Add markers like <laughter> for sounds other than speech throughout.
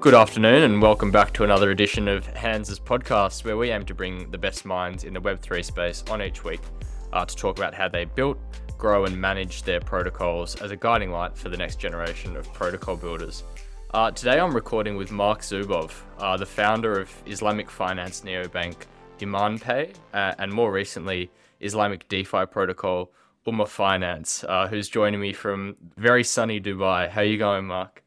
Good afternoon, and welcome back to another edition of Hands' podcast, where we aim to bring the best minds in the Web3 space on each week uh, to talk about how they built, grow, and manage their protocols as a guiding light for the next generation of protocol builders. Uh, today, I'm recording with Mark Zubov, uh, the founder of Islamic finance neobank ImanPay, uh, and more recently, Islamic DeFi protocol Umma Finance, uh, who's joining me from very sunny Dubai. How are you going, Mark?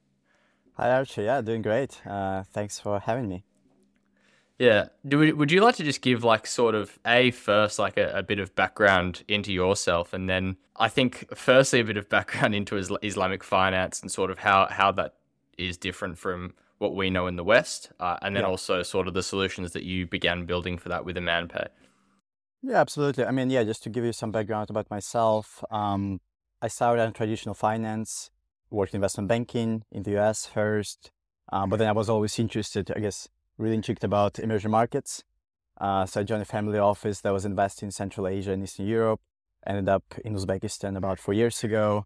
Hi Archie, yeah, doing great. Uh, thanks for having me. Yeah, Do, would you like to just give like sort of a first like a, a, bit of background into yourself, and then I think firstly a bit of background into Islamic finance and sort of how how that is different from what we know in the West, uh, and then yeah. also sort of the solutions that you began building for that with ImanPay. Yeah, absolutely. I mean, yeah, just to give you some background about myself, um, I started in traditional finance worked in investment banking in the US first, uh, but then I was always interested, I guess, really intrigued about emerging markets. Uh, so I joined a family office that was investing in Central Asia and Eastern Europe. Ended up in Uzbekistan about four years ago.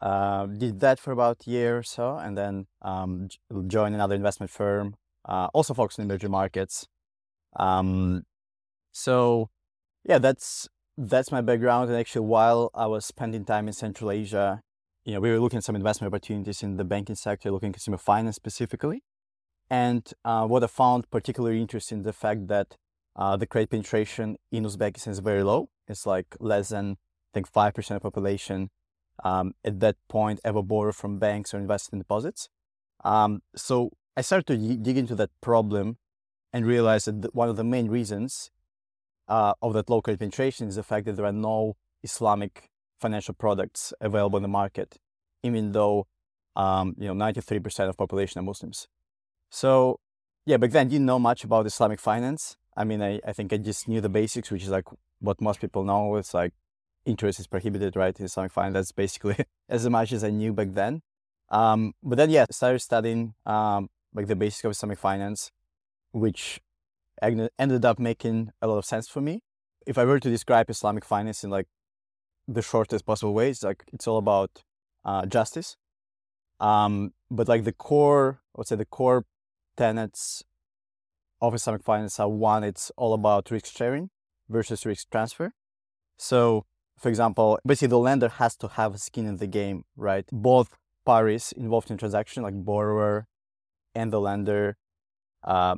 Uh, did that for about a year or so, and then um, joined another investment firm, uh, also focused on emerging markets. Um, so, yeah, that's that's my background. And actually, while I was spending time in Central Asia, you know, we were looking at some investment opportunities in the banking sector, looking at consumer finance specifically. And uh, what I found particularly interesting is the fact that uh, the credit penetration in Uzbekistan is very low. It's like less than, I think, 5% of population um, at that point ever borrow from banks or invest in deposits. Um, so I started to dig into that problem and realized that one of the main reasons uh, of that low credit penetration is the fact that there are no Islamic financial products available in the market, even though um, you know 93% of population are Muslims. So yeah, back then didn't know much about Islamic finance. I mean, I, I think I just knew the basics, which is like what most people know. It's like interest is prohibited, right? In Islamic finance, that's basically <laughs> as much as I knew back then. Um, but then, yeah, I started studying um, like the basics of Islamic finance, which ended up making a lot of sense for me. If I were to describe Islamic finance in like the shortest possible way. It's like it's all about uh, justice. Um, but like the core, I would say the core tenets of Islamic finance are one, it's all about risk sharing versus risk transfer. So, for example, basically the lender has to have a skin in the game, right? Both parties involved in transaction, like borrower and the lender, uh,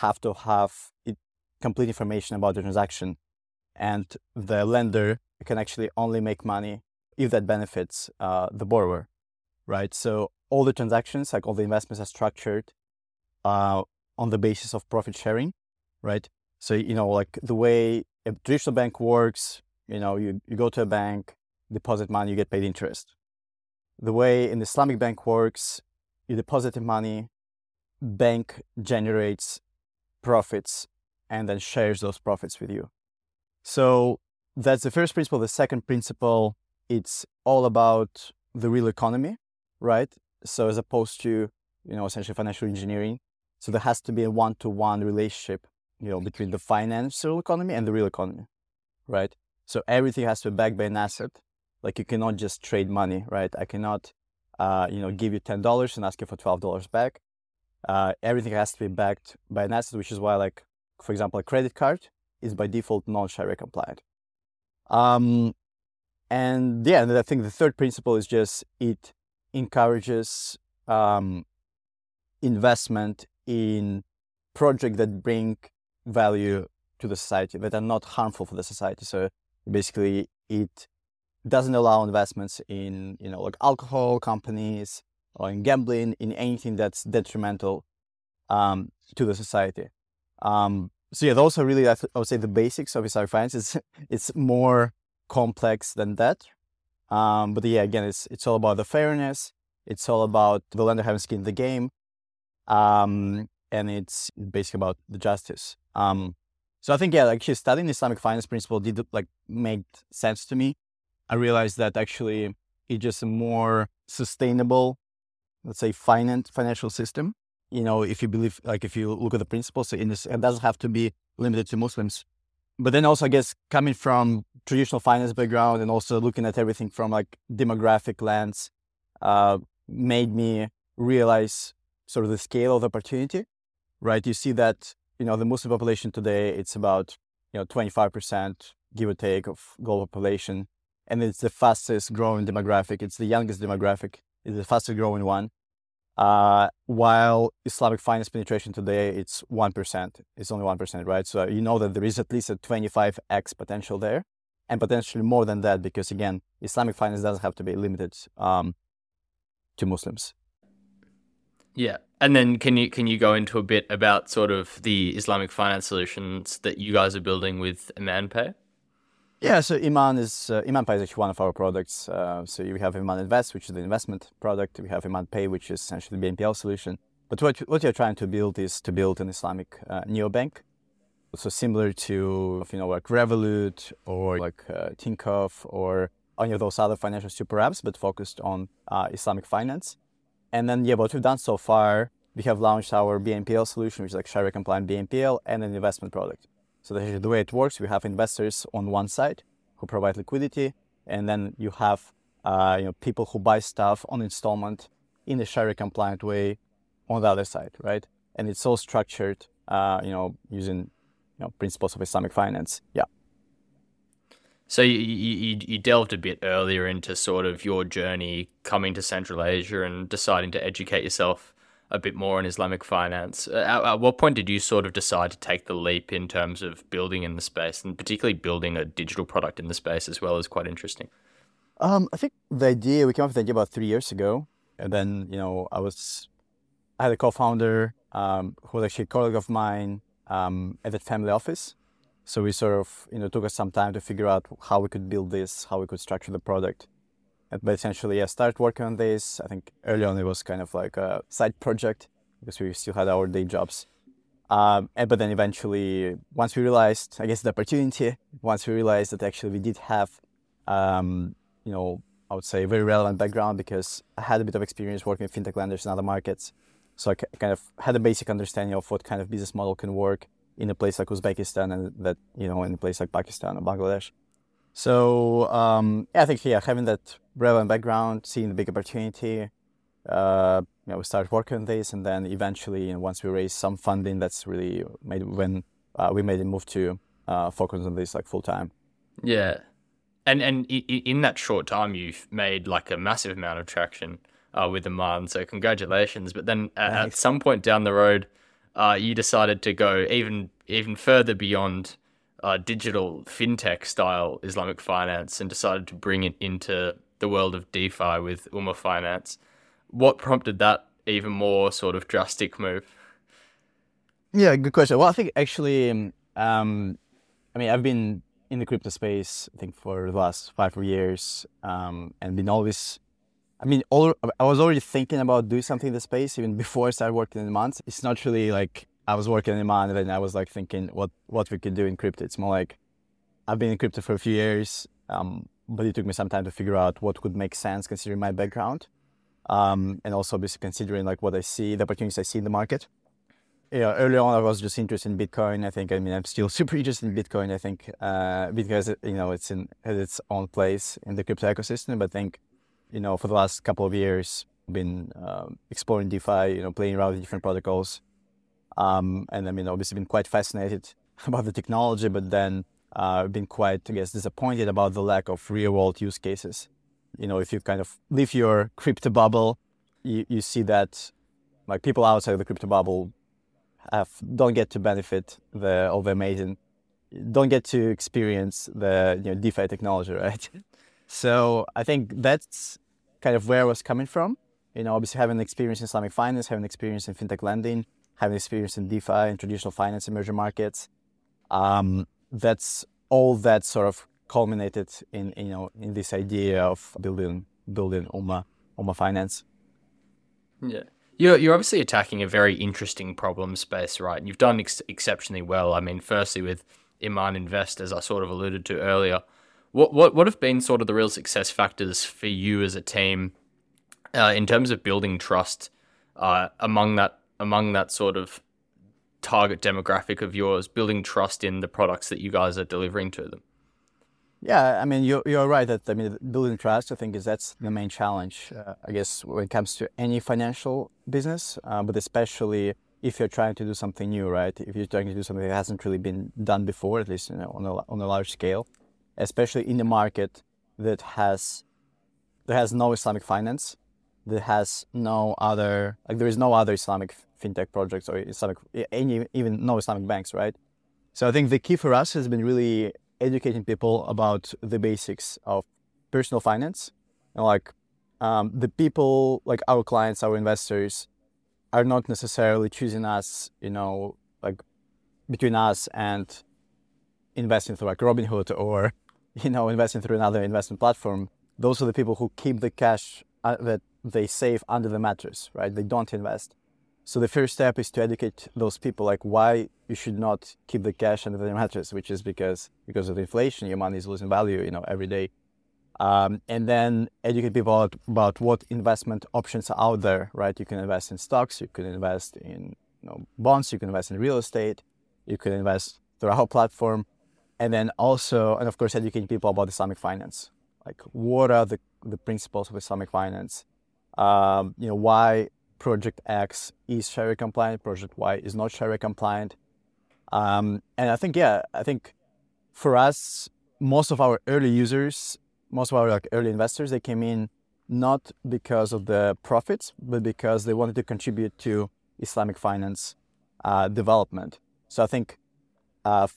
have to have it, complete information about the transaction, and the lender can actually only make money if that benefits uh, the borrower, right? So all the transactions, like all the investments, are structured uh, on the basis of profit sharing, right? So you know, like the way a traditional bank works, you know, you, you go to a bank, deposit money, you get paid interest. The way an Islamic bank works, you deposit the money, bank generates profits and then shares those profits with you. So that's the first principle. The second principle, it's all about the real economy, right? So as opposed to, you know, essentially financial engineering. So there has to be a one-to-one relationship, you know, between the financial economy and the real economy, right? So everything has to be backed by an asset. Like you cannot just trade money, right? I cannot, uh, you know, give you ten dollars and ask you for twelve dollars back. Uh, everything has to be backed by an asset, which is why, like, for example, a credit card is by default non-Sharia compliant. Um, and yeah, and I think the third principle is just it encourages um, investment in projects that bring value to the society that are not harmful for the society. So basically, it doesn't allow investments in you know like alcohol companies or in gambling in anything that's detrimental um, to the society. Um, so yeah, those are really I, would say the basics of Islamic finance. It's <laughs> it's more complex than that. Um, but yeah, again, it's it's all about the fairness. It's all about the lender having skin in the game, um, and it's basically about the justice. Um, so I think yeah, actually studying Islamic finance principle did like make sense to me. I realized that actually it's just a more sustainable, let's say, finance financial system you know, if you believe, like if you look at the principles, in this, it doesn't have to be limited to Muslims. But then also, I guess, coming from traditional finance background and also looking at everything from like demographic lens, uh, made me realize sort of the scale of the opportunity, right? You see that you know the Muslim population today it's about you know 25% give or take of global population, and it's the fastest growing demographic. It's the youngest demographic. It's the fastest growing one. Uh, while Islamic finance penetration today, it's 1%. It's only 1%, right? So you know that there is at least a 25x potential there and potentially more than that because, again, Islamic finance doesn't have to be limited um, to Muslims. Yeah. And then can you can you go into a bit about sort of the Islamic finance solutions that you guys are building with ImanPay? Yeah, so Iman is uh, Iman Pay is actually one of our products. Uh, so we have Iman Invest, which is the investment product. We have Iman Pay, which is essentially the BNPL solution. But what what you're trying to build is to build an Islamic uh, neobank. So similar to you know like Revolut or like uh, Tinkoff or any of those other financial super apps, but focused on uh, Islamic finance. And then yeah, what we've done so far, we have launched our BNPL solution, which is like Sharia compliant BNPL and an investment product. So the, way it works, we have investors on one side who provide liquidity, and then you have uh, you know people who buy stuff on installment in a Sharia compliant way on the other side, right? And it's all structured, uh, you know, using you know principles of Islamic finance. Yeah. So you, you you delved a bit earlier into sort of your journey coming to Central Asia and deciding to educate yourself a bit more in Islamic finance. Uh, at, at, what point did you sort of decide to take the leap in terms of building in the space and particularly building a digital product in the space as well is quite interesting? Um, I think the idea, we came up with the idea about three years ago. And then, you know, I was, I had a co-founder um, who was actually a colleague of mine um, at the family office. So we sort of, you know, took us some time to figure out how we could build this, how we could structure the product. But essentially, I started working on this. I think early on it was kind of like a side project because we still had our day jobs. Um, and, but then eventually, once we realized, I guess, the opportunity, once we realized that actually we did have, um, you know, I would say very relevant background because I had a bit of experience working with fintech lenders in other markets. So I kind of had a basic understanding of what kind of business model can work in a place like Uzbekistan and that, you know, in a place like Pakistan or Bangladesh. So um, I think yeah, having that relevant background, seeing the big opportunity, uh, you know, we started working on this, and then eventually, you know, once we raised some funding, that's really made when uh, we made a move to uh, focus on this like full time. Yeah, and and in that short time, you've made like a massive amount of traction uh, with Iman. So congratulations! But then at, at some point down the road, uh, you decided to go even even further beyond uh, digital fintech style Islamic finance and decided to bring it into the world of DeFi with Umma Finance. What prompted that even more sort of drastic move? Yeah, good question. Well, I think actually, um, I mean, I've been in the crypto space, I think, for the last five or years, um, and been always. I mean, all, I was already thinking about doing something in the space even before I started working in the months. It's not really like I was working in Iman and I was like thinking what what we could do in crypto. It's more like I've been in crypto for a few years, um, but it took me some time to figure out what would make sense considering my background, um, and also obviously considering like what I see, the opportunities I see in the market. Yeah, early on I was just interested in Bitcoin. I think I mean I'm still <laughs> super interested in Bitcoin. I think uh, because you know it's in has its own place in the crypto ecosystem. But I think you know for the last couple of years been uh, exploring DeFi, you know, playing around with different protocols um, and I mean, obviously, been quite fascinated <laughs> about the technology, but then uh, been quite, I guess, disappointed about the lack of real world use cases. You know, if you kind of leave your crypto bubble, you, you see that like people outside of the crypto bubble have don't get to benefit the of the amazing, don't get to experience the you know DeFi technology, <laughs> right? so I think that's kind of where I was coming from. You know, obviously having experience in Islamic finance, having experience in fintech lending, having experience in DeFi and traditional finance emerging markets. Um, that's all that sort of culminated in you know in this idea of building building Umma Umma finance. Yeah. You're, you're obviously attacking a very interesting problem space, right? And you've done ex- exceptionally well. I mean, firstly, with Iman Invest, as I sort of alluded to earlier, what, what, what have been sort of the real success factors for you as a team uh, in terms of building trust uh, among that among that sort of target demographic of yours, building trust in the products that you guys are delivering to them? Yeah, I mean, you're, you're right that, I mean, building trust, I think, is that's the main challenge, uh, I guess, when it comes to any financial business, uh, but especially if you're trying to do something new, right? If you're trying to do something that hasn't really been done before, at least you know, on, a, on a large scale, especially in a market that has that has no Islamic finance, that has no other like there is no other Islamic fintech projects or Islamic any even no Islamic banks, right? So I think the key for us has been really educating people about the basics of personal finance. And like um, the people, like our clients, our investors, are not necessarily choosing us, you know, like between us and investing through like Robinhood or, <laughs> you know, investing through another investment platform. Those are the people who keep the cash uh, that they save under the mattress, right? They don't invest. So the first step is to educate those people like why you should not keep the cash under the mattress, which is because because of inflation, your money is losing value, you know, every day. Um, and then educate people about, about what investment options are out there, right? You can invest in stocks, you can invest in you know, bonds, you can invest in real estate, you can invest through our platform, and then also, and of course, educating people about Islamic finance, like what are the, the principles of Islamic finance, um, you know, why project X is Sharia compliant, project Y is not Sharia compliant. Um, and I think, yeah, I think for us, most of our early users, most of our like early investors, they came in not because of the profits, but because they wanted to contribute to Islamic finance uh, development. So I think uh,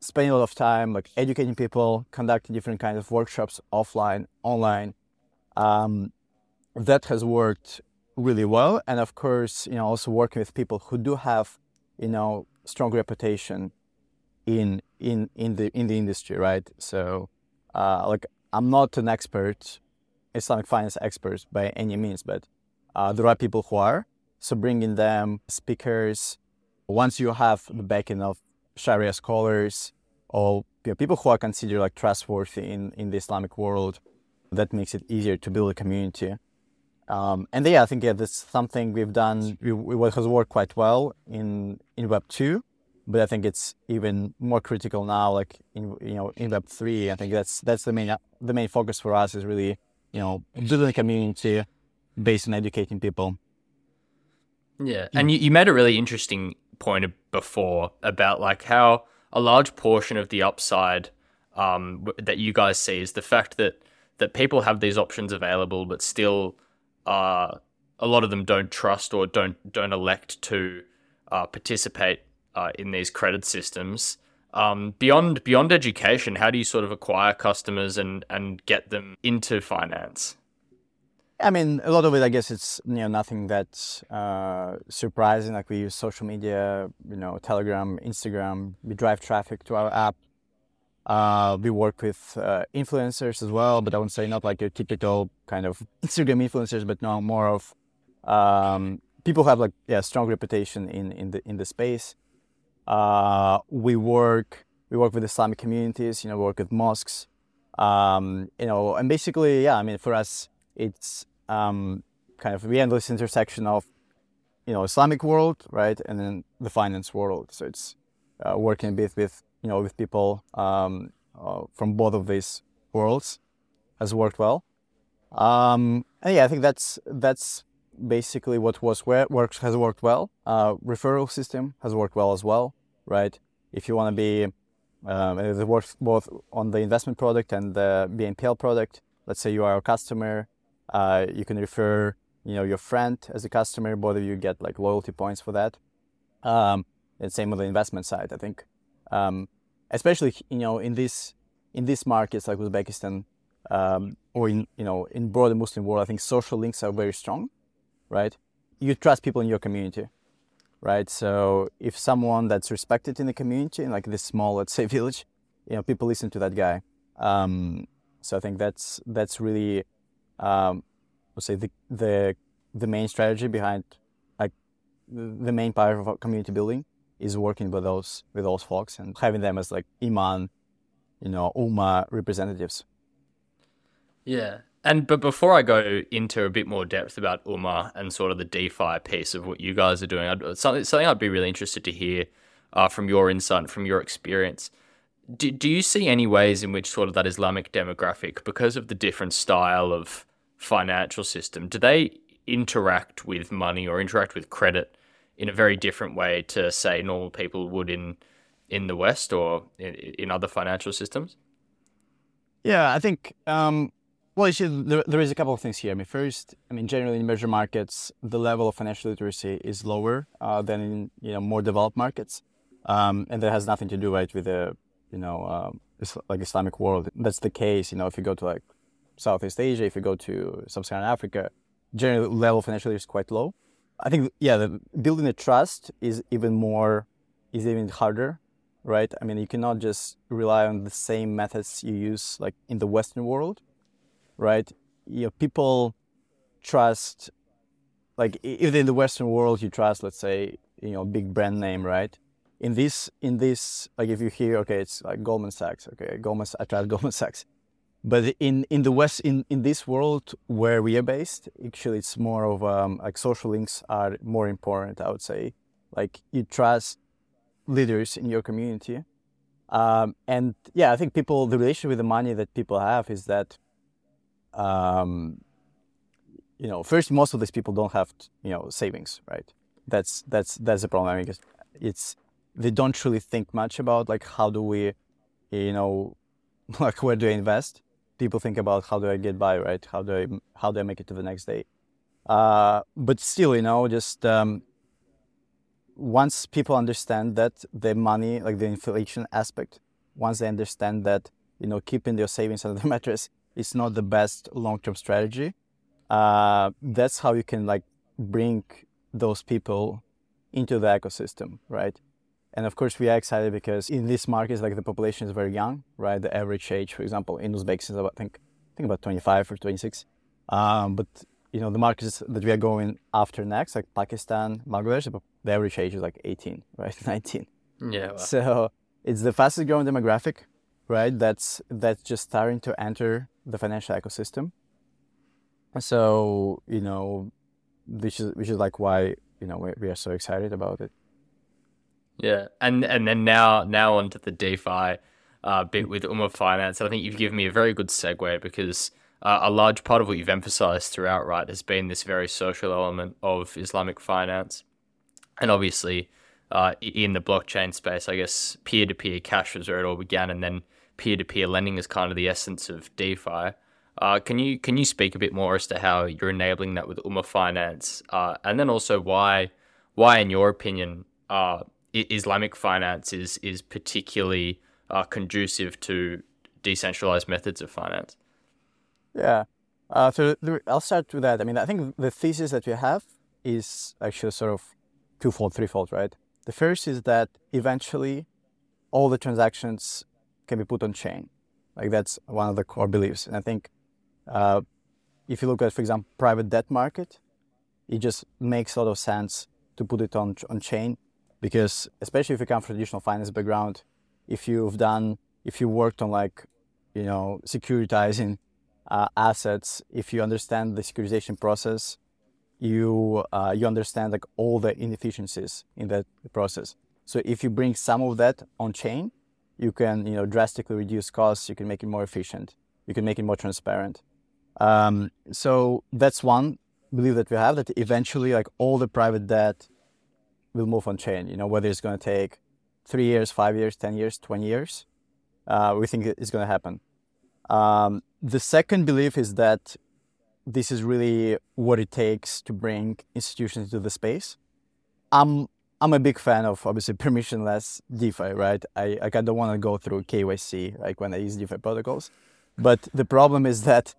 spending a lot of time like educating people, conducting different kinds of workshops offline, online, um, that has worked really well. And of course, you know, also working with people who do have, you know, strong reputation in in in the in the industry, right? So, uh, like, I'm not an expert, Islamic finance expert by any means, but uh, there are people who are. So bringing them speakers. Once you have the backing of Sharia scholars or you know, people who are considered like trustworthy in, in the Islamic world, that makes it easier to build a community. Um, and yeah, I think yeah, that's something we've done. What has worked quite well in in Web two, but I think it's even more critical now. Like in you know in Web three, I think that's that's the main the main focus for us is really you know building a community based on educating people. Yeah, and you, you made a really interesting point before about like how a large portion of the upside um, that you guys see is the fact that that people have these options available, but still uh, a lot of them don't trust or don't don't elect to uh, participate uh, in these credit systems. Um, beyond beyond education, how do you sort of acquire customers and and get them into finance? I mean, a lot of it, I guess, it's you know nothing that's uh, surprising. Like we use social media, you know, Telegram, Instagram. We drive traffic to our app. Uh, we work with uh, influencers as well, but I would say not like your typical kind of <laughs> Instagram influencers, but no more of um, people who have like yeah strong reputation in in the in the space. Uh, we work we work with Islamic communities, you know, work with mosques, um, you know, and basically yeah, I mean for us it's um, kind of we endless intersection of you know Islamic world right and then the finance world. So it's uh, working a bit with you know, with people um, uh, from both of these worlds has worked well. Um, and yeah, I think that's that's basically what was where works has worked well. Uh, referral system has worked well as well, right? If you want to be, um, it works both on the investment product and the BNPL product. Let's say you are a customer, uh, you can refer, you know, your friend as a customer. Both of you get like loyalty points for that. Um, and same with the investment side. I think um, especially you know in this in these markets like Uzbekistan um, or in you know in broader Muslim world, I think social links are very strong, right? You trust people in your community, right? So if someone that's respected in the community, in like this small, let's say, <laughs> village, you know, people listen to that guy. Um, so I think that's that's really, um, let's say, the the the main strategy behind like the main part of community building is working with those with those folks and having them as like iman, you know, ummah representatives. Yeah. And but before I go into a bit more depth about Umma and sort of the DeFi piece of what you guys are doing, I'd, something something I'd be really interested to hear uh, from your insight, from your experience. do, do you see any ways in which sort of that Islamic demographic, because of the different style of financial system, do they interact with money or interact with credit in a very different way to say normal people would in in the West or in, in other financial systems? Yeah, I think um, well, see, there, there is a couple of things here. I mean, first, I mean, generally in emerging markets, the level of financial literacy is lower uh, than in you know more developed markets, um, and that has nothing to do right with the you know um, like Islamic world. That's the case. You know, if you go to like Southeast Asia, if you go to Sub-Saharan Africa, generally level of financial literacy is quite low. I think yeah, the, building a trust is even more is even harder, right? I mean, you cannot just rely on the same methods you use like in the Western world, right? You know, people trust like if in the Western world you trust, let's say, you know, big brand name, right? In this, in this, like if you hear, okay, it's like Goldman Sachs, okay, Goldman, I trust Goldman Sachs but in in the west in in this world where we are based actually it's more of um, like social links are more important i would say. Like you trust leaders in your community. Um, and yeah i think people the relation with the money that people have is that um, you know first most of these people don't have you know savings right? That's that's that's the problem. I mean because it's they don't really think much about like how do we you know <laughs> like where do I invest people think about how do I get by, right? How do I how do I make it to the next day? Uh, but still, you know, just um, once people understand that the money, like the inflation aspect, once they understand that you know keeping their savings <laughs> under the mattress is not the best long-term strategy, uh, that's how you can like bring those people into the ecosystem, right? And of course, we are excited because in these markets, like the population is very young, right? The average age, for example, in Uzbekistan is about, I think, I think about 25 or 26. Um, but you know, the markets that we are going after next, like Pakistan, Bangladesh, the average age is like 18, <laughs> right? 19. Yeah. So it's the fastest growing demographic, right? That's that's just starting to enter the financial ecosystem. So you know, which is which is like why you know we, we are so excited about it. Yeah, and and then now now onto the DeFi uh, bit with Umma Finance. I think you've given me a very good segue because uh, a large part of what you've emphasized throughout, right, has been this very social element of Islamic finance, and obviously uh, in the blockchain space, I guess peer to peer cash was where it all began, and then peer to peer lending is kind of the essence of DeFi. Uh, can you can you speak a bit more as to how you're enabling that with Umma Finance, uh, and then also why why, in your opinion, uh, Islamic finance is is particularly uh, conducive to decentralized methods of finance. Yeah, uh, so I'll start with that. I mean, I think the thesis that we have is actually sort of twofold, threefold, right? The first is that eventually all the transactions can be put on chain. Like that's one of the core beliefs. And I think uh, if you look at, for example, private debt market, it just makes a lot of sense to put it on on chain because especially if you come from a traditional finance background, if you've done, if you worked on like, you know, securitizing uh, assets, if you understand the securitization process, you uh, you understand like all the inefficiencies in that process. So if you bring some of that on chain, you can you know drastically reduce costs. You can make it more efficient. You can make it more transparent. Um, so that's one belief that we have that eventually like all the private debt will move on chain. You know, whether it's going to take three years, five years, 10 years, 20 years, uh, we think it's going to happen. Um, the second belief is that this is really what it takes to bring institutions into the space. I'm I'm a big fan of obviously permissionless DeFi, right? I, I don't want to go through KYC like when I use DeFi protocols, but the problem is that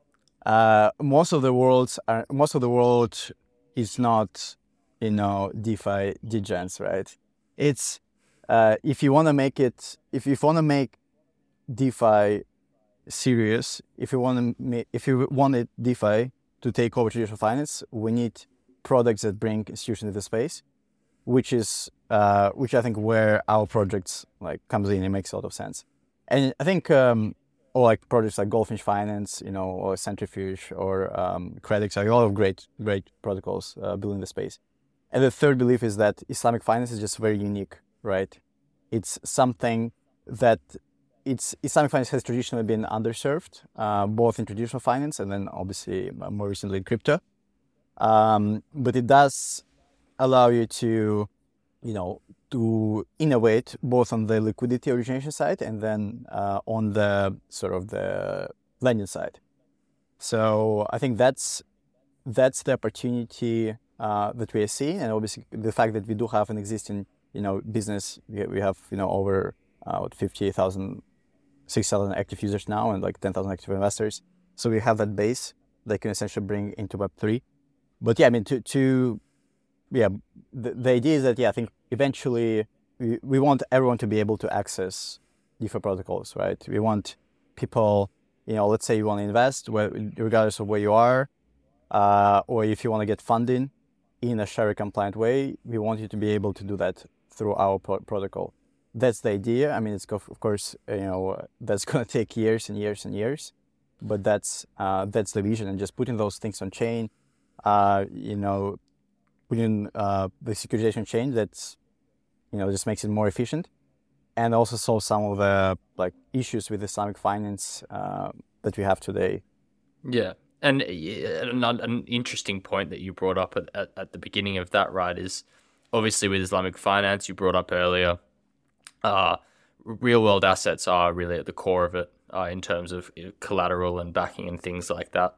uh, most of the world's are, most of the world is not you know DeFi degens, right? It's uh, if you want to make it, if you want to make DeFi serious, if you want to, if you wanted DeFi to take over traditional finance, we need products that bring institutions to the space, which is uh, which I think where our projects like comes in. It makes a lot of sense, and I think um, or like projects like Goldfinch Finance, you know, or Centrifuge or um, like a lot of great great protocols uh, building the space. And the third belief is that Islamic finance is just very unique, right? It's something that it's Islamic finance has traditionally been underserved, uh, both in traditional finance and then obviously more recently in crypto. Um, but it does allow you to, you know, to innovate both on the liquidity origination side and then uh, on the sort of the lending side. So I think that's that's the opportunity uh, that we seeing, and obviously the fact that we do have an existing, you know, business. We have you know over uh, 50,000, 6,000 active users now, and like 10,000 active investors. So we have that base that can essentially bring into Web three. But yeah, I mean to to yeah, the, the idea is that yeah, I think eventually we, we want everyone to be able to access DeFi protocols, right? We want people, you know, let's say you want to invest, where, regardless of where you are, uh, or if you want to get funding in a Sharia compliant way, we want you to be able to do that through our pro- protocol. That's the idea. I mean, it's of course, you know, <laughs> that's going to take years and years and years, but that's uh, that's the vision. And just putting those things on chain, uh, you know, putting uh, the securitization chain that's you know just makes it more efficient and also solve some of the like issues with Islamic finance uh, that we have today. Yeah, and an, an interesting point that you brought up at, at, at, the beginning of that, right, is obviously with Islamic finance, you brought up earlier, uh, real world assets are really at the core of it uh, in terms of collateral and backing and things like that.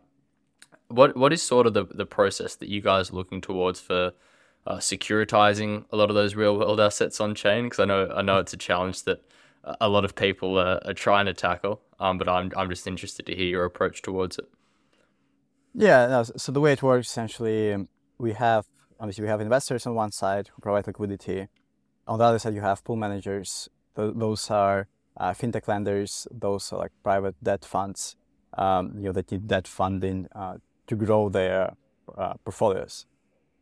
What what is sort of the, the process that you guys are looking towards for uh, securitizing a lot of those real world assets on chain? Because I know I know it's a challenge that a lot of people are, are trying to tackle. Um, but I'm I'm just interested to hear your approach towards it. Yeah. No, so the way it works essentially, we have obviously we have investors on one side who provide liquidity. On the other side, you have pool managers. Th- those are uh, fintech lenders. Those are like private debt funds. Um, you know that need debt funding uh, to grow their uh, portfolios.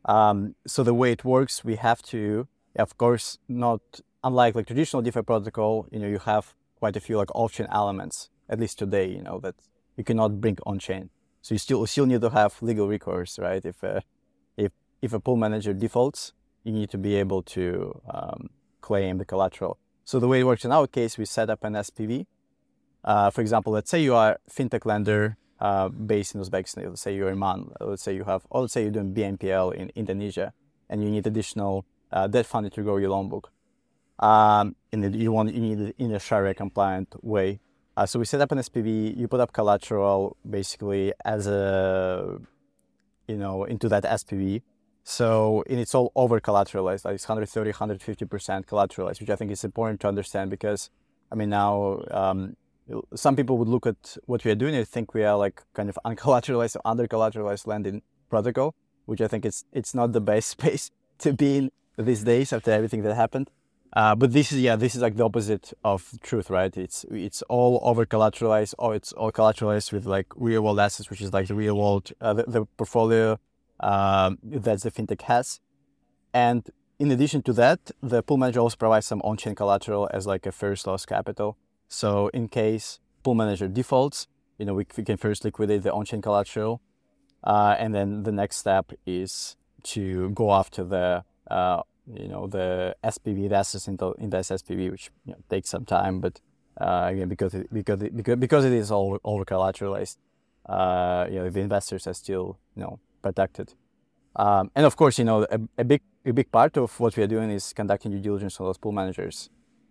Um, so the way it works, we have to, of course, not unlike like traditional DeFi protocol. You know, you have quite a few like off-chain elements, at least today. You know that you cannot bring on-chain. So you still still need to have legal recourse, right? If uh, if if a pool manager defaults, you need to be able to um, claim the collateral. So the way it works in our case, we set up an SPV. Uh, for example, let's say you are fintech lender uh, based in Uzbekistan. Let's say you're Iman. Let's say you have, or let's say you're doing BNPL in Indonesia, and you need additional uh, debt funding to grow your loan book. Um, and you want you need it in a Sharia compliant way. Uh, so we set up an SPV. You put up collateral basically as a, you know, into that SPV. So and it's all over collateralized, like it's 130, 150 percent collateralized, which I think is important to understand because, I mean, now um, some people would look at what we are doing and think we are like kind of <laughs> uncollateralized or under collateralized lending protocol, which I think it's it's not the best <laughs> space to be in these days after everything that happened. Uh, but this is yeah, this is like the opposite of truth, right? It's it's all over collateralized, or it's all collateralized with like real world assets, which is like the real world uh, the, the, portfolio um, that the fintech has. And in addition to that, the pool manager also provides some on-chain collateral as like a first loss capital. So in case pool manager defaults, you know, we, we can first liquidate the on-chain collateral, uh, and then the next step is to go after the uh, you know the SPV, the assets in, the, in this SPV, which you know, takes some time, but uh, again because it, because it, because because it is all over collateralized, uh, you know the investors are still you know protected. Um, and of course, you know a, a, big a big part of what we are doing is conducting due diligence on those pool managers.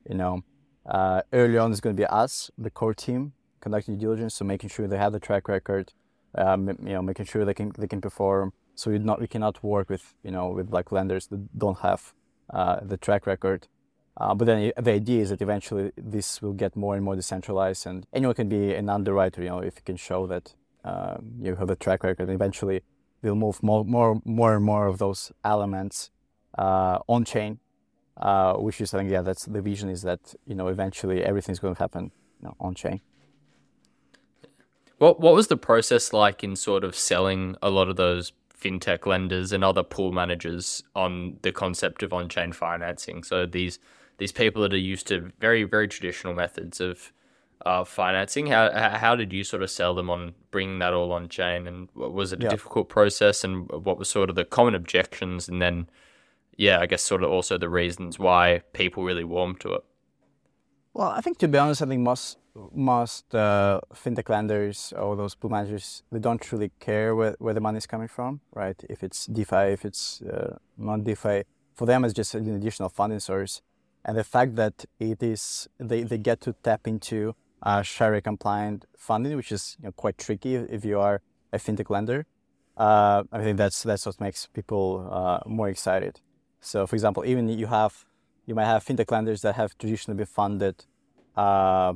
You know, uh, early on it's going to be us, the core team, conducting due diligence, so making sure they have the track record, um, you know, making sure they can they can perform. So we not we cannot work with you know with like lenders that don't have uh, the track record. Uh, but then the idea is that eventually this will get more and more decentralized, and anyone can be an underwriter. You know, if you can show that um, you have a track record, and eventually we'll move more more more and more of those elements uh, on chain uh, which is something, yeah, that's the vision is that, you know, eventually everything's going to happen you know, on chain. What, what was the process like in sort of selling a lot of those fintech lenders and other pool managers on the concept of on-chain financing? So these these people that are used to very very traditional methods of uh, financing. How how did you sort of sell them on bringing that all on chain? And was it a yeah. difficult process? And what were sort of the common objections? And then yeah, I guess sort of also the reasons why people really warm to it. Well, I think to be honest, I think most most uh, fintech lenders or those pool managers they don't really care where, where the money is coming from, right? If it's DeFi, if it's uh, non DeFi, for them it's just an additional funding source. And the fact that it is they, they get to tap into uh, Sharia compliant funding, which is you know, quite tricky if you are a fintech lender. Uh, I think that's that's what makes people uh, more excited. So, for example, even you have you might have fintech lenders that have traditionally been funded, uh,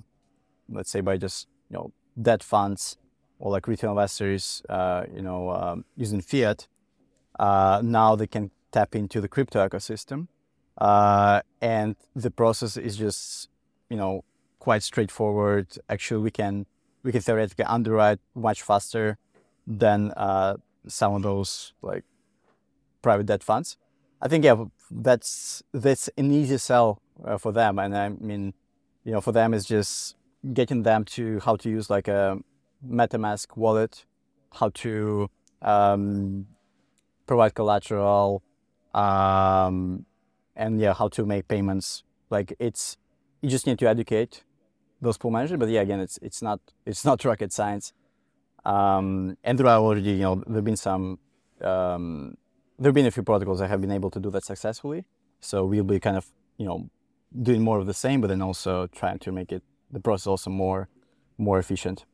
let's say by just you know debt funds or like retail investors, uh, you know, um, using fiat. Uh, now they can tap into the crypto ecosystem, uh, and the process is just you know quite straightforward. Actually, we can we can theoretically underwrite much faster than uh, some of those like private debt funds. I think yeah, that's that's an easy sell uh, for them, and I mean, you know, for them is just getting them to how to use like a MetaMask wallet, how to um, provide collateral, um, and yeah, how to make payments. Like it's you just need to educate those pool managers, but yeah, again, it's it's not it's not rocket science. Um, and there are already you know there've been some um, there have been a few protocols that have been able to do that successfully. So we'll be kind of, you know, doing more of the same, but then also trying to make it the process also more more efficient.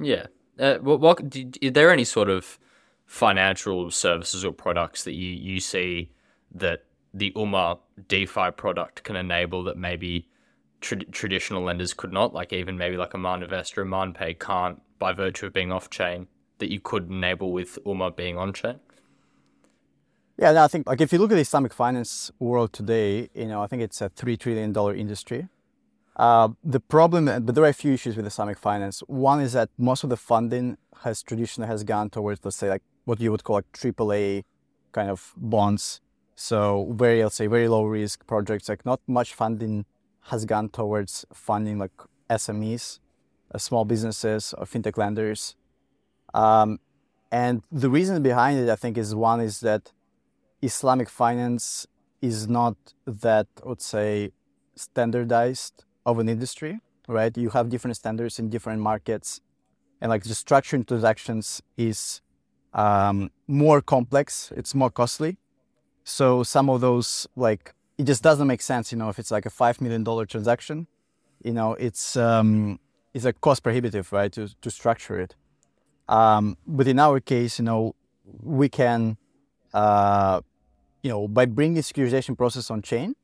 Yeah. Uh, what, what did, are there any sort of financial services or products that you, you see that the Umma DeFi product can enable that maybe tra- traditional lenders could not, like even maybe like a Maninvest or a ManPay can't by virtue of being off chain that you could enable with Umma being on chain? Yeah, no, I think like if you look at the Islamic finance world today, you know, I think it's a three trillion dollar industry. Uh, the problem, but there are a few issues with Islamic finance. One is that most of the funding has traditionally has gone towards, let's say, like what you would call like AAA kind of bonds. So very, let's say, very low risk projects. Like not much funding has gone towards funding like SMEs, uh, small businesses, or fintech lenders. Um, and the reason behind it, I think, is one is that Islamic finance is not that, I would say, standardized of an industry, right? You have different standards in different markets, and like the structuring transactions is um, more complex. It's more costly. So some of those, like, it just doesn't make sense. You know, if it's like a five million dollar transaction, you know, it's um, it's a cost prohibitive, right, to to structure it. Um, but in our case, you know, we can uh, you know, by bringing the securitization process on chain,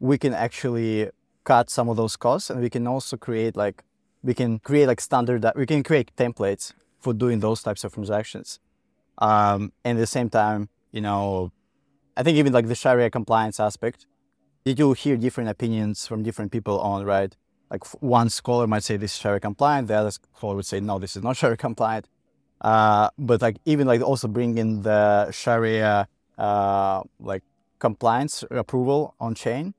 we can actually cut some of those costs, and we can also create like we can create like standard that we can create templates for doing those types of transactions. Um, and at the same time, you know, I think even like the Sharia compliance aspect, you do hear different opinions from different people on right. Like one scholar might say this is Sharia compliant, the other scholar would say no, this is not <laughs> Sharia compliant. Uh, but like even like also bringing the Sharia uh, like compliance approval on chain,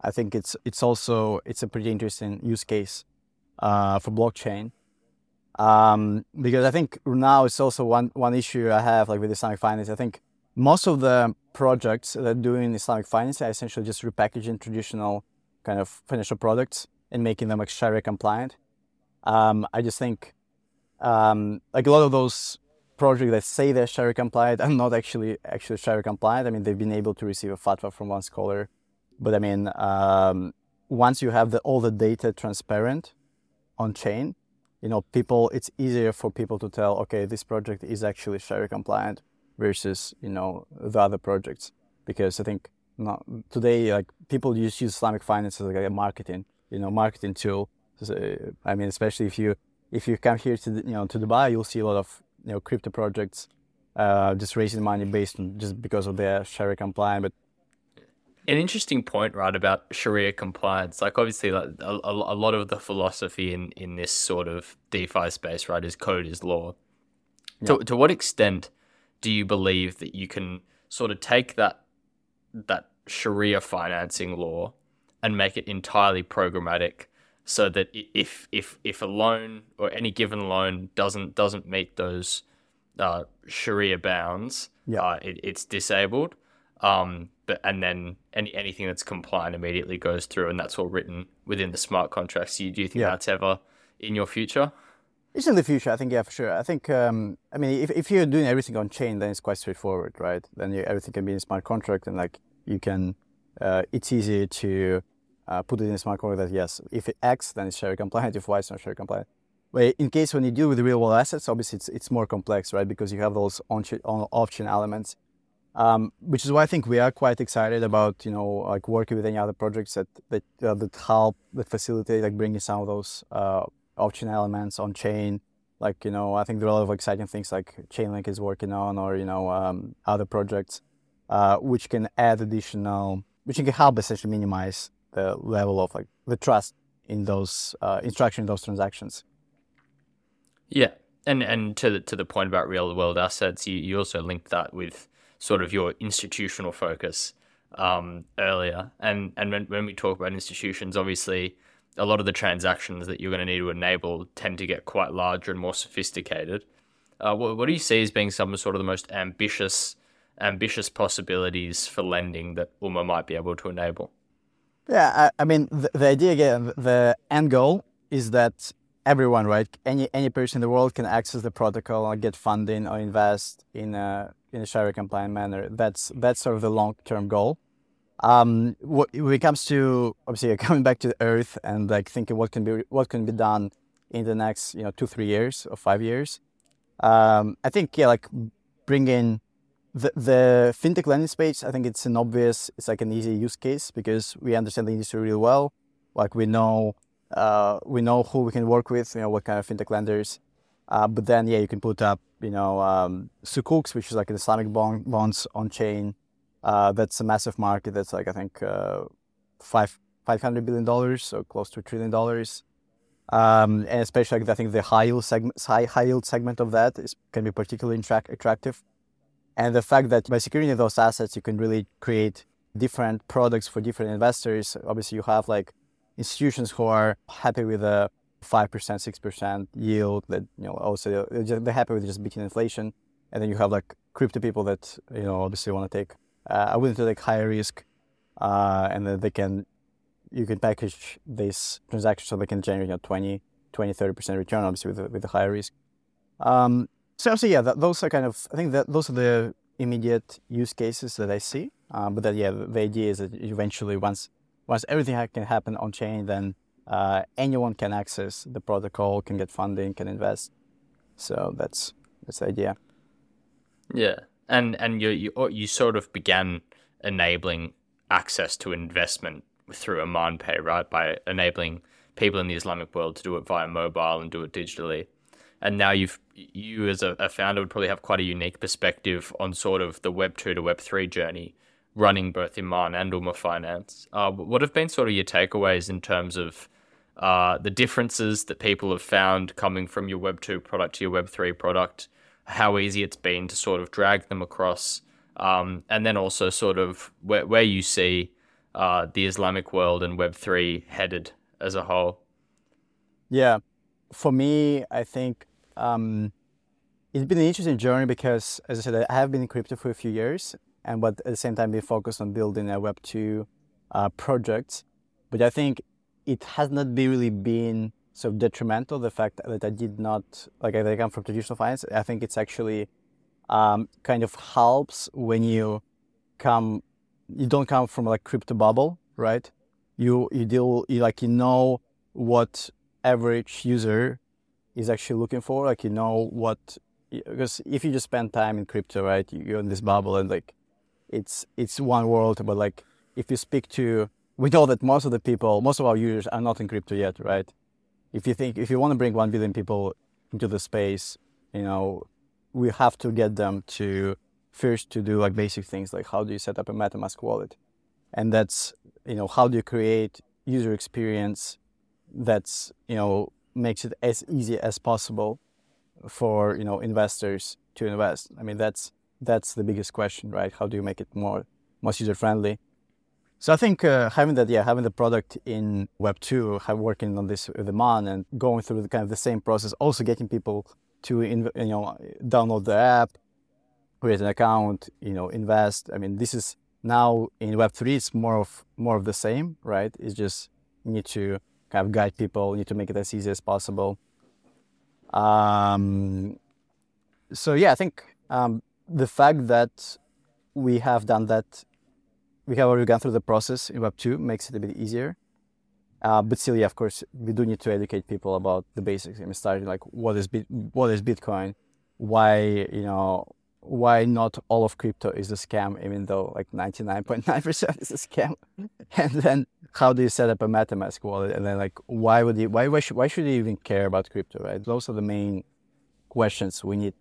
I think it's it's also it's a pretty interesting use case uh, for blockchain. Um, because I think now it's also one one issue I have like with Islamic finance. I think most of the projects that are doing Islamic finance are essentially just repackaging traditional kind of financial products and making them like Sharia compliant. Um, I just think um, like a lot of those projects that say they're Sharia compliant and not actually actually Sharia compliant. I mean, they've been able to receive a fatwa from one scholar, but I mean, um, once you have the, all the data transparent on chain, you know, people it's easier for people to tell, okay, this project is actually Sharia compliant versus you know the other projects, because I think not today like people just use Islamic finance as like a marketing, you know, marketing tool. So, I mean, especially if you if you come here to you know to Dubai, you'll see a lot of you know crypto projects uh, just raising money based on just because of their Sharia compliance. But an interesting point, right, about Sharia compliance. Like obviously, like a, a lot of the philosophy in in this sort of DeFi space, right, is code is law. Yeah. To to what extent do you believe that you can sort of take that that Sharia financing law and make it entirely programmatic? So that if if if a loan or any given loan doesn't doesn't meet those uh, Sharia bounds, yeah. Uh, it, it's disabled. Um, but and then any anything that's compliant immediately goes through, and that's all written within the smart contracts. Do you, do you think yeah. that's ever in your future? It's in the future, I think. Yeah, for sure. I think. Um, I mean, if if you're doing everything on chain, then it's quite straightforward, right? Then you, everything can be in smart contract, and like you can, uh, it's easy to uh, put it in a smart contract that yes, if it X, then it's Sharia compliant. If Y, it's not Sharia compliant. But in case when you deal with real world assets, obviously it's it's more complex, right? Because you have those on off chain elements um, which is why I think we are quite excited about you know like working with any other projects that that, uh, that help that facilitate like bringing some of those uh, option elements on chain. Like you know, I think there are a lot of exciting things like Chainlink is working on, or you know um, other projects uh, which can add additional, which can help essentially minimize the level of like the trust in those uh, instruction in those transactions. Yeah, and and to the, to the point about real world assets, you, you also linked that with sort of your institutional focus um, earlier. And and when, when we talk about institutions, obviously a lot of the transactions that you're going to need to enable tend to get quite larger and more sophisticated. Uh, what, what do you see as being some of sort of the most ambitious ambitious possibilities for lending that Umma might be able to enable? Yeah, I, I mean the, the idea again, the end goal is that everyone, right? Any any person in the world can access the protocol and get funding or invest in a in a Sharia compliant manner. That's that's sort of the long term goal. Um, when it comes to obviously <laughs> coming back to Earth and like thinking what can be what can be done in the next you know two three years or five years, um, I think yeah like bringing the the fintech lending space. I think it's an obvious it's like an easy use case because we understand the industry really well. Like we know uh, we know who we can work with. You know what kind of fintech lenders. Uh, but then, yeah, you can put up, you know, um, Sukuks, which is like an Islamic bond, bonds on chain. Uh, that's a massive market. That's like I think uh, five five hundred billion dollars, so close to a trillion dollars. Um, and especially, like, I think the high yield segment, high high yield segment of that is can be particularly attract, attractive. And the fact that by securing those assets, you can really create different products for different investors. Obviously, you have like institutions who are happy with a five percent, six percent yield. That you know also they're happy with just beating inflation, and then you have like crypto people that you know obviously want to take uh, willing to take higher risk, uh, and then they can you can package this transaction so they can generate you know 20, 20 30 percent return obviously with with the higher risk. Um, so obviously yeah, that, those are kind of I think that those are the immediate use cases that I see. Um, but then yeah, the idea is that eventually once once everything can happen on chain, then uh, anyone can access the protocol, can get funding, can invest. So that's that's the idea. Yeah, and and you you you sort of began enabling access to investment through IMANPay, right? By enabling people in the Islamic world to do it via mobile and do it digitally. And now you've you as a, a founder would probably have quite a unique perspective on sort of the Web two to Web three journey, running both Iman and Umma Finance. Uh, what have been sort of your takeaways in terms of uh, the differences that people have found coming from your Web 2 product to your Web 3 product, how easy it's been to sort of drag them across, um, and then also sort of where, where you see uh, the Islamic world and Web 3 headed as a whole. Yeah. For me, I think um, it's been an interesting journey because, as I said, I have been in crypto for a few years, and but at the same time, been focused on building a Web 2 uh, project. But I think it has not been really been so detrimental the fact that I did not like I come from traditional finance. I think it's actually um, kind of helps when you come you don't come from like crypto bubble, right? You you deal you like you know what average user is actually looking for. Like you know what because if you just spend time in crypto, right? You're in this bubble and like it's it's one world, but like if you speak to we know that most of the people, most of our users are not in crypto yet, right? If you think, if you want to bring 1 billion people into the space, you know, we have to get them to first to do like basic things like how do you set up a MetaMask wallet? And that's, you know, how do you create user experience that's, you know, makes it as easy as possible for, you know, investors to invest. I mean, that's, that's the biggest question, right? How do you make it more, most user friendly? So I think uh, having that, yeah, having the product in Web two, working on this with Iman and going through the kind of the same process, also getting people to you know download the app, create an account, you know, invest. I mean, this is Now in Web three, it's more of more of the same, right? It's just you need to kind of guide people, you need to make it as easy as possible. Um, so yeah, I think um, the fact that we have done that, we have already gone through the process in Web two makes it a bit easier. Uh, but still, yeah, of course, we do need to educate people about the basics. I mean, starting like what is Bit- what is Bitcoin, why you know why not all of crypto is a scam, even though like ninety nine point nine percent is a scam, <laughs> and then how do you set up a MetaMask wallet, and then like why would you why why should why should you even care about crypto, right? Those are the main questions we need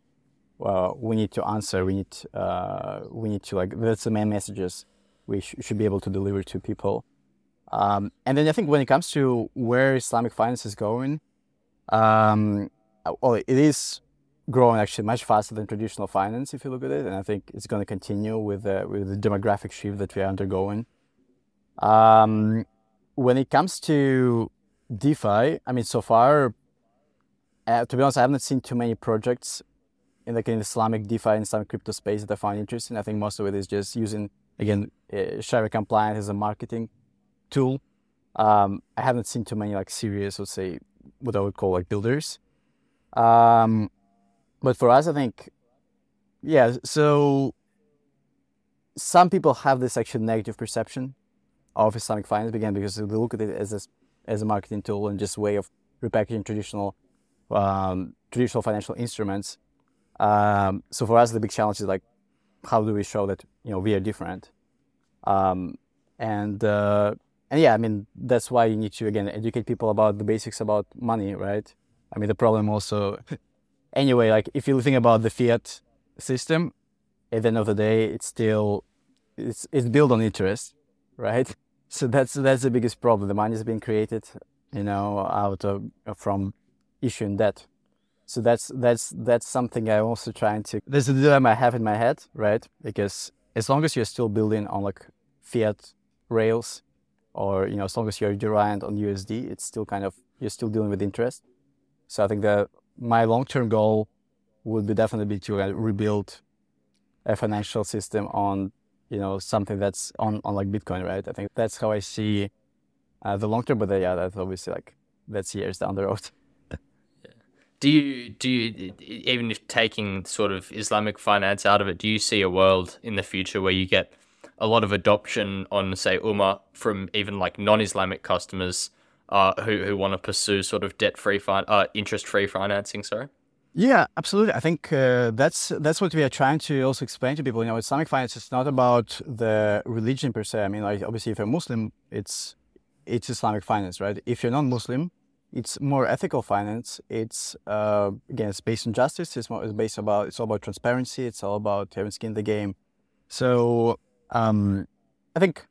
uh, we need to answer. We need uh, we need to like that's the main messages we sh- should be able to deliver to people. Um, and then I think when it comes to where Islamic finance is going, um, well, it is growing actually much faster than traditional finance if you look at it, and I think it's going to continue with the with the demographic shift that we are undergoing. Um, when it comes to DeFi, I mean, so far, uh, to be honest, I haven't seen too many projects in like in Islamic DeFi and Islamic crypto space that I find interesting. I think most of it is just using again uh, Sharia compliant as a marketing tool. Um, I haven't seen too many like serious, let's say, what I would call like builders. Um, but for us, I think, yeah. So some people have this actually negative perception of Islamic finance began because they look at it as a, as a marketing tool and just way of repackaging traditional um, traditional financial instruments. Um, so for us, the big challenge is like, how do we show that you know we are different? Um, and uh, and yeah, I mean that's why you need to again educate people about the basics about money, right? I mean the problem also, <laughs> anyway, like if you think about the fiat system, at the end of the day, it's still it's it's built on interest, right? So that's that's the biggest problem. The money is being created, you know, out of from issuing debt. So that's that's that's something I'm also trying to. There's a dilemma I have in my head, right? Because as long as you're still building on like fiat rails, or you know, as long as you're reliant on USD, it's still kind of you're still dealing with interest. So I think that my long-term goal would be definitely be to uh, rebuild a financial system on you know something that's on, on like Bitcoin, right? I think that's how I see uh, the long term. But uh, yeah, that's obviously like that's years down the road. <laughs> do you do you even if taking sort of Islamic finance out of it, do you see a world in the future where you get a lot of adoption on say Umma from even like non-Islamic customers uh, who who want to pursue sort of debt-free fin- uh, interest-free financing? Sorry. Yeah, absolutely. I think uh, that's that's what we are trying to also explain to people. You know, Islamic finance is not about the religion per se. I mean, like obviously, if you're Muslim, it's it's Islamic finance, right? If you're non-Muslim, it's more ethical finance. It's uh, again, it's based on justice. It's, more, it's based about it's all about transparency. It's all about having skin in the game. So um, I think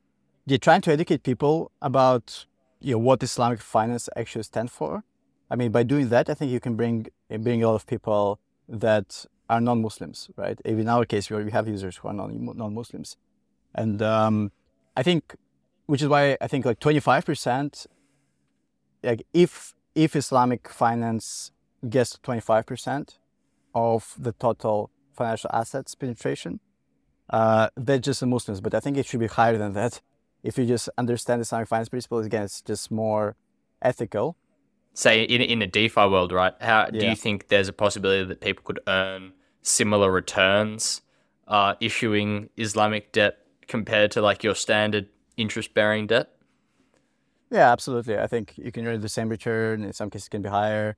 you're trying to educate people about you know what Islamic finance actually stands for. I mean, by doing that, I think you can bring bring a lot of people that are non-Muslims, right? Even in our case, we have users who are non non-Muslims, and um, I think, which is why I think like twenty five percent, like if if Islamic finance gets twenty five percent of the total financial assets penetration, uh, just the Muslims. But I think it should be higher than that. If you just understand Islamic finance principles, again, it's just more ethical say in in a DeFi world, right? How yeah. do you think there's a possibility that people could earn similar returns uh, issuing Islamic debt compared to like your standard interest bearing debt? Yeah, absolutely. I think you can earn the same return. In some cases, it can be higher.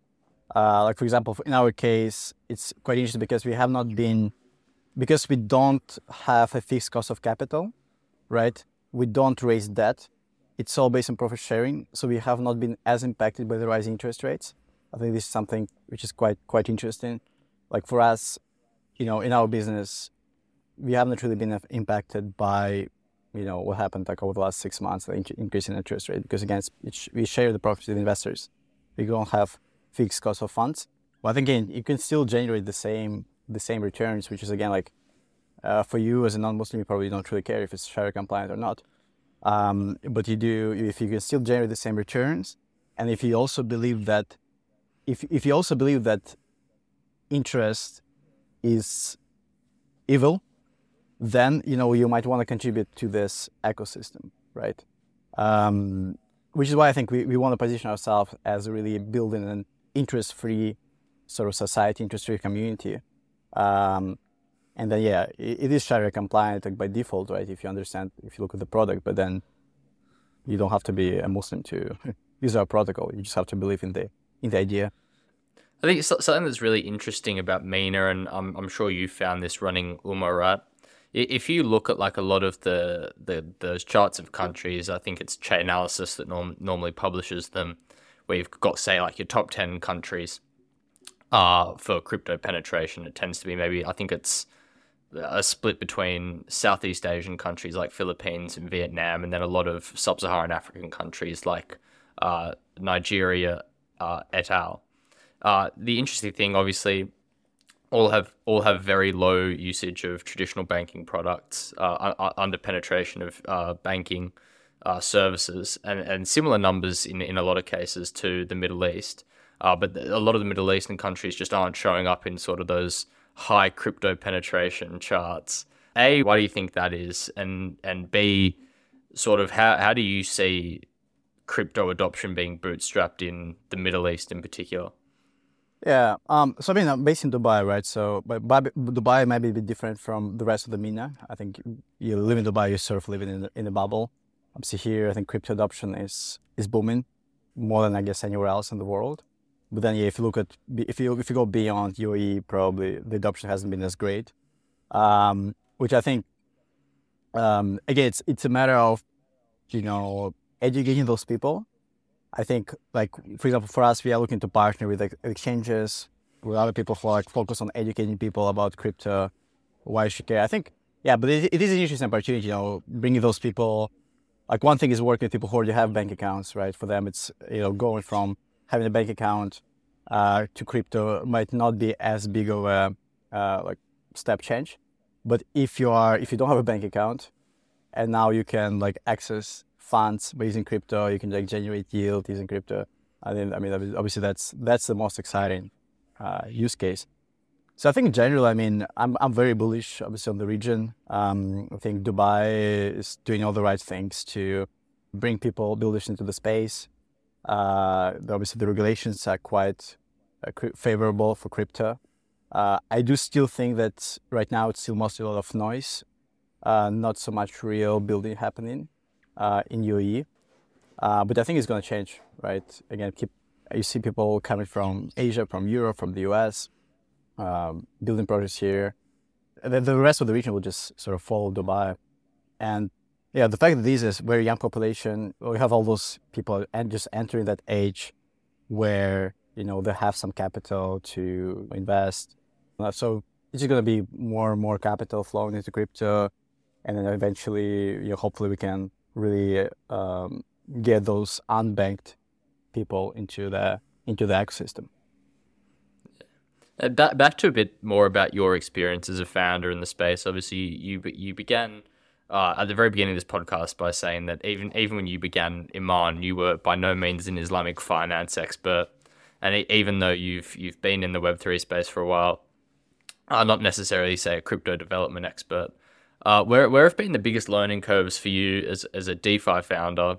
Uh, like for example, in our case, it's quite interesting because we have not been because we don't have a fixed cost of capital, right? We don't raise debt it's all based on profit sharing, so we have not been as impacted by the rising interest rates. I think this is something which is quite quite interesting. Like for us, you know, in our business, we haven't really been impacted by, you know, what happened like over the last six months, the increase in interest rate, because again, we share the profits with investors. We don't have fixed cost of funds. But again, you can still generate the same the same returns, which is again like uh, for you as a non-Muslim, you probably don't really care if it's Sharia compliant or not. Um, but you do if you can still generate the same returns, and if you also believe that, if if you also believe that interest is evil, then you know you might want to contribute to this ecosystem, right? Um, which is why I think we, we want to position ourselves as really building an interest-free sort of society, interest-free community. Um, and then yeah, it, it is Sharia compliant like by default, right? If you understand, if you look at the product, but then you don't have to be a Muslim to <laughs> use our protocol. You just have to believe in the in the idea. I think something that's really interesting about MENA, and I'm, I'm sure you found this running Umma, right? If you look at like a lot of the, the those charts of countries, I think it's Chainalysis that norm, normally publishes them, where you've got say like your top ten countries uh, for crypto penetration. It tends to be maybe I think it's a split between Southeast Asian countries like Philippines and Vietnam, and then a lot of sub-Saharan African countries like uh, Nigeria uh, et al. Uh, the interesting thing, obviously, all have all have very low usage of traditional banking products, uh, under penetration of uh, banking uh, services, and, and similar numbers in in a lot of cases to the Middle East. but a lot of the Middle Eastern countries just aren't showing up in sort of those high crypto penetration charts. A, why do you think that is? And and B, sort of how how do you see crypto adoption being bootstrapped in the Middle East in particular? Yeah. Um, so I mean, I'm based in Dubai, right? So, but Dubai might be a bit different from the rest of the MENA. I think you live in Dubai, you sort of living in in a bubble. Obviously, here I think crypto adoption is is booming more than I guess anywhere else in the world. But then, yeah, if you look at if you if you go beyond UAE, probably the adoption hasn't been as great. Um, which I think, um, again, it's it's a matter of, you know, educating those people. I think, like for example, for us, we are looking to partner with like, exchanges, with other people who like, focus on educating people about crypto, why should care. I think, yeah, but it, it is an interesting opportunity. You know, bringing those people. Like one thing is working with people who already have bank accounts, right? For them, it's you know going from having a bank account uh, to crypto might not be as big of a uh, like step change. But if you are if you don't have a bank account, and now you can like access funds using crypto, you can like generate yield using crypto. I mean, I mean, obviously that's that's the most exciting uh, use case. So I think in general, I mean, I'm I'm very bullish, obviously, on the region. Um, I think Dubai is doing all the right things to bring people, builders into the space. Uh, obviously, the regulations are quite uh, favorable for crypto. Uh, I do still think that right now it's still mostly a lot of noise, uh, not so much real building happening in UAE. But I think it's going to change, right? Again, keep you see people coming from Asia, from Europe, from the US, um, building projects here. Then the rest of the region will just sort of follow Dubai. And yeah, the fact that this is very young population, we have all those people and just entering that age where you know they have some capital to invest. Uh, so it's just going to be more and more capital flowing into crypto, and then eventually, you know, hopefully, we can really um, get those unbanked people into the into the ecosystem. Uh, back, back to a bit more about your experience as a founder in the space. Obviously, you you began uh, at the very beginning of this podcast by saying that even even when you began Iman, you were by no means an Islamic finance expert, and even though you've you've been in the Web three space for a while, uh, not necessarily say a crypto development expert. Uh, where where have been the biggest learning curves for you as as a DeFi founder,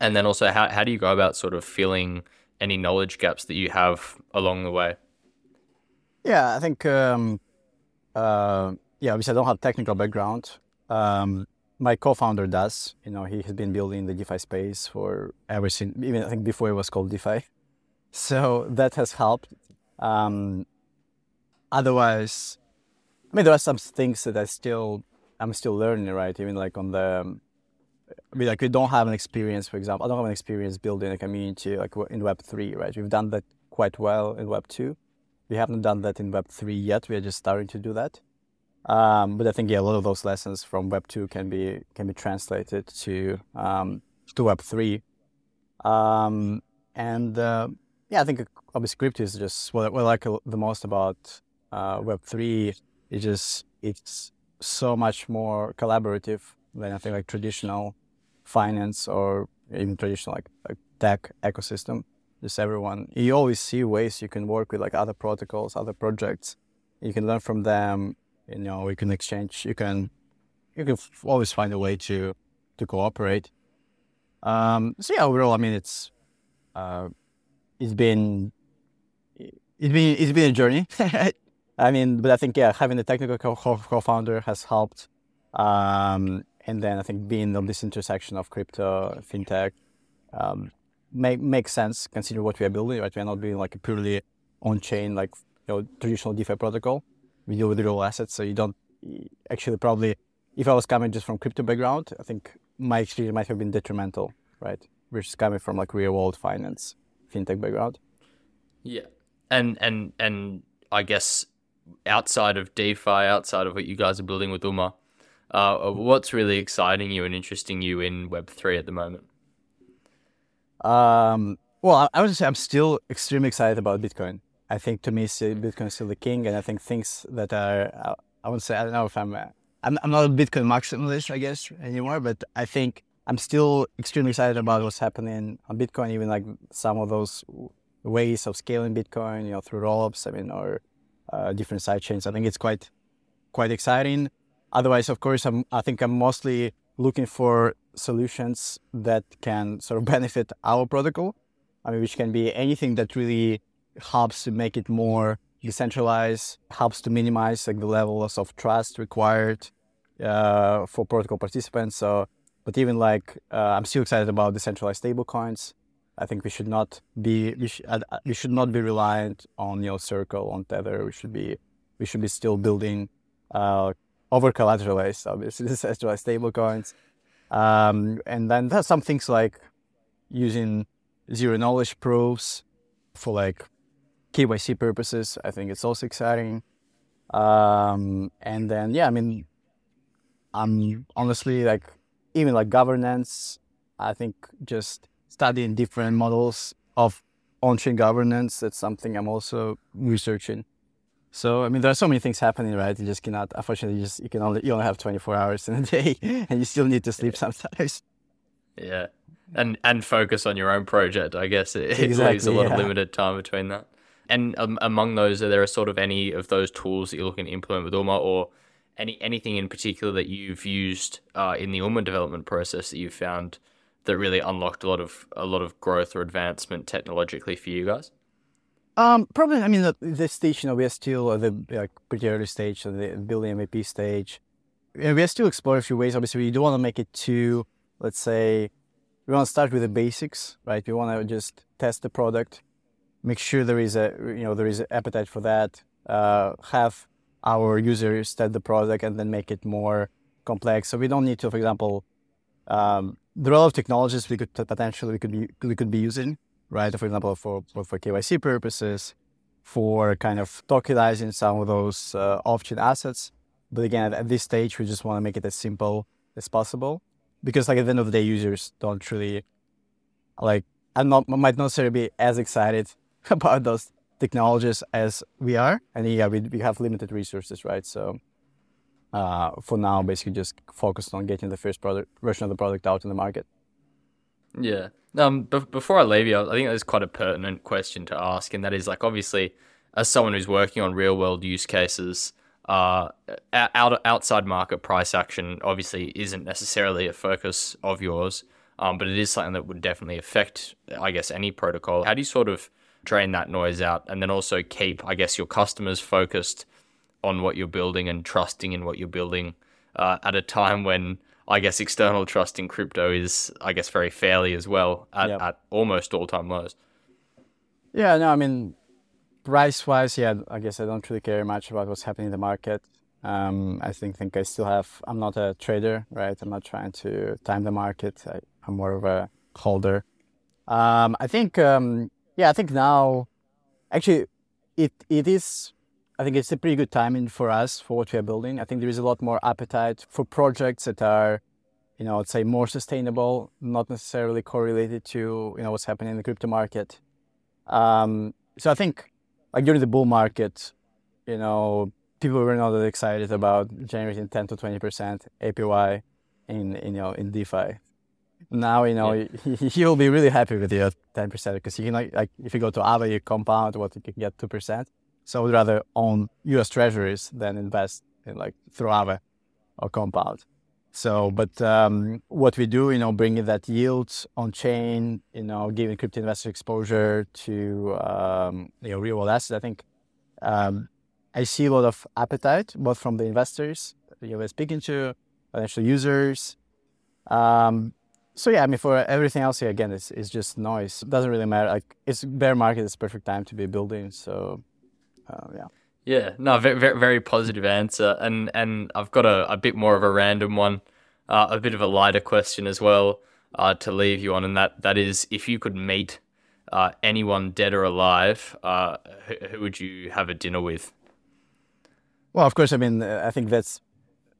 and then also how how do you go about sort of filling any knowledge gaps that you have along the way? Yeah, I think um, uh, yeah. Obviously, I don't have technical background. Um, my co-founder does. You know, he has been building the DeFi space for ever since, even I think before it was called DeFi. So that has helped. Um, otherwise, I mean, there are some things that I still, I'm still learning, right? Even like on the, I mean, like we don't have an experience, for example, I don't have an experience building a community like in Web three, right? We've done that quite well in Web two. We haven't done that in Web three yet. We are just starting to do that. Um, but I think yeah, a lot of those lessons from Web two can be can be translated to um, to Web three, um, and uh, yeah, I think obviously crypto is just what, what I like the most about uh, Web three. It's just it's so much more collaborative than I think like traditional finance or even traditional like, like tech ecosystem. Just everyone, you always see ways you can work with like other protocols, other projects. You can learn from them You know, you can exchange. You can you can always find a way to to cooperate. Um, so yeah, overall, I mean, it's uh, it's been it's been it's been a journey. <laughs> I mean, but I think yeah, having a technical co- co-founder has helped. Um, and then I think being on this intersection of crypto, fintech, um, make makes sense considering what we are building. Right, we are not building like a purely on-chain like you know traditional DeFi protocol. We deal with real assets, so you don't actually probably. If I was coming just from crypto background, I think my experience might have been detrimental, right? Versus coming from like real world finance, fintech background. Yeah, and and and I guess outside of DeFi, outside of what you guys are building with Umma, uh, what's really exciting you and interesting you in Web three at the moment? Um, well, I, I would say I'm still extremely excited about Bitcoin. I think to me, Bitcoin is still the king, and I think things that are I would say I don't know if I'm I'm, I'm not a Bitcoin maximalist, I guess, anymore, but I think I'm still extremely excited about what's happening on Bitcoin, even like some of those ways of scaling Bitcoin, you know, through rollups, I mean, or uh, different side chains. I think it's quite, quite exciting. Otherwise, of course, I'm, I think I'm mostly looking for solutions that can sort of <laughs> benefit our protocol. I mean, which can be anything that really helps to make it more decentralized, helps to minimize like the levels of trust required uh, for protocol participants. So, but even like uh, I'm still excited about decentralized stablecoins. I think we should not be we, sh- uh, we should not be reliant on know Circle on Tether. We should be we should be still building uh, over collateralized obviously <laughs> decentralized stablecoins. Um, and then there's some things like using zero knowledge proofs for like KYC purposes. I think it's also exciting. Um, and then, yeah, I mean, I'm honestly like, even like governance, I think just studying different models of on-chain governance, that's something I'm also researching. So, I mean, there are so many things happening, right? You just cannot, unfortunately, you just, you can only, you only have 24 hours in a day <laughs> and you still need to sleep sometimes. Yeah. And, and focus on your own project. I guess it, it leaves a lot yeah. of limited time between that and um, among those, are there sort of any of those tools that you're looking to implement with Umma, or any anything in particular that you've used uh, in the Umma development process that you've found that really unlocked a lot of a lot of growth or advancement technologically for you guys? Um, probably. I mean, the, stage, you know, we are still at the like pretty early stage, of the building MVP stage. And we are still exploring a few ways. Obviously, we do want to make it too, let's say, we want to start with the basics, right? We want to just test the product make sure there is a you know there is appetite for that. Uh, have our users test the product and then make it more complex. So we don't need to, for example, um, there are a lot of technologies we could potentially we could be we could be using, right? For example, for for, KYC purposes, for kind of tokenizing some of those uh, off-chain assets. But again, at, this stage, we just want to make it as simple as possible because, like at the end of the day, users don't really like. I'm not might not necessarily be as excited <laughs> about those technologies as we are. And yeah, we, we have limited resources, right? So uh, for now, basically just focused on getting the first product version of the product out in the market. Yeah. Um, before I leave you, I think there's quite a pertinent question to ask, and that is like obviously, as someone who's working on real world use cases, uh, out outside market price action obviously isn't necessarily a focus of yours, um, but it is something that would definitely affect, I guess, any protocol. How do you sort of drain that noise out and then also keep i guess your customers focused on what you're building and trusting in what you're building uh, at a time when i guess external trust in crypto is i guess very fairly as well at, yep. at almost all-time lows. Yeah no i mean price wise yeah i guess i don't really care much about what's happening in the market. Um, i think think i still have i'm not a trader right? I'm not trying to time the market. I, am more of a holder. Um, i think um, yeah, I think now, actually, it it is. I think it's a pretty good timing for us for what we are building. I think there is a lot more appetite for projects that are, you know, let's say more sustainable, not necessarily correlated to you know what's happening in the crypto market. Um, so I think, like during the bull market, you know, people were not that excited about generating 10 to 20 percent APY in, in you know in DeFi now you know yeah. <laughs> you'll be really happy with your 10% because you can like, like if you go to Aave, you compound what you can get 2%. So I would rather own US treasuries than invest in like through Aave or Compound. So, but um, what we do, you know, bringing that yield on chain, you know, giving crypto investor exposure to um, you know real world assets. I think um, I see a lot of appetite both from the investors you know, speaking to, potential users. Um, so yeah, I mean, for everything else here, again, it's, it's just noise. It doesn't really matter. Like it's bear market is perfect time to be building. So uh, yeah. Yeah, no, very, very, very positive answer, and and I've got a, a bit more of a random one, uh, a bit of a lighter question as well uh, to leave you on, and that that is if you could meet uh, anyone dead or alive, uh, who, who, would you have a dinner with? Well, of course, I mean, I think that's,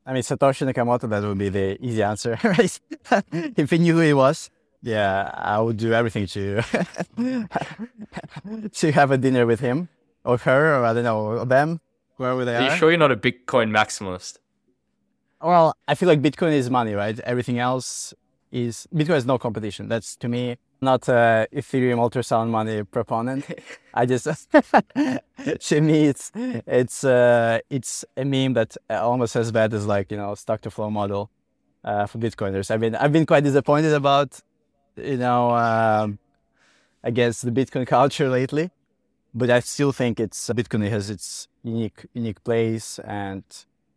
I mean, Satoshi Nakamoto. That would be the easy answer, <laughs> right? if he knew who he was, yeah, I would do everything to <laughs> to have a dinner with him or her, or I don't know, or them, whoever they are. Are you sure you're not a Bitcoin maximalist? Well, I feel like Bitcoin is money, right? Everything else is Bitcoin is no competition. That's to me not a Ethereum ultrasound money proponent. <laughs> I just <laughs> to me it's it's uh, it's a meme that almost as bad as like you know stock to flow model uh, for Bitcoiners. I've been I've been quite disappointed about you know um, I guess the Bitcoin culture lately but I still think it's Bitcoin has its unique unique place, and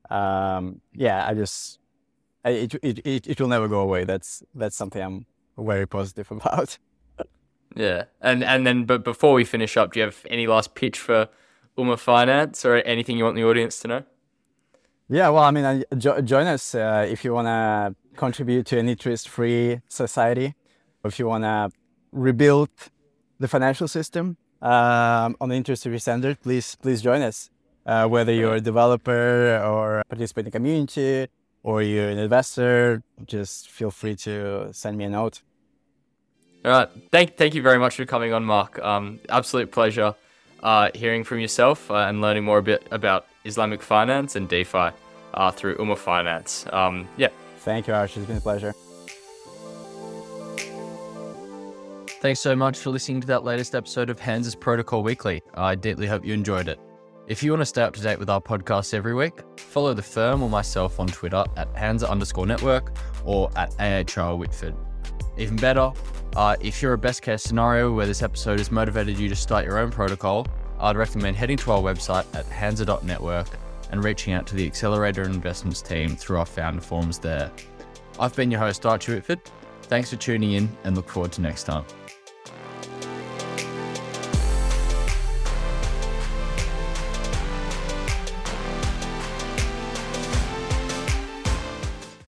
um, yeah, I just I, it, it it it will never go away. That's that's something I'm very positive <laughs> about. yeah, and and then but before we finish up, do you have any last pitch for Umma Finance or anything you want the audience to know? Yeah, well, I mean, uh, jo- join us uh, if you want to contribute to an interest-free society, if you want to rebuild the financial system um, on the interest-free standard, please please join us. Uh, whether you're a developer or participate in the community or you're an investor, just feel free to send me a note. All right. Thank, thank you very much for coming on, Mark. Um, absolute pleasure uh, hearing from yourself uh, and learning more a bit about Islamic finance and DeFi uh, through Umma Finance. Um, yeah. Thank you, Arch. It's been a pleasure. Thanks so much for listening to that latest episode of Hansa Protocol Weekly. I deeply hope you enjoyed it. If you want to stay up to date with our podcast every week, follow the firm or myself on Twitter at Hansa underscore network or at AHR Whitford. Even better, uh, if you're a best case scenario where this episode has motivated you to start your own protocol, I'd recommend heading to our website at hansa.network and reaching out to the Accelerator and Investments team through our founder forums there. I've been your host, Archie Whitford. Thanks for tuning in and look forward to next time.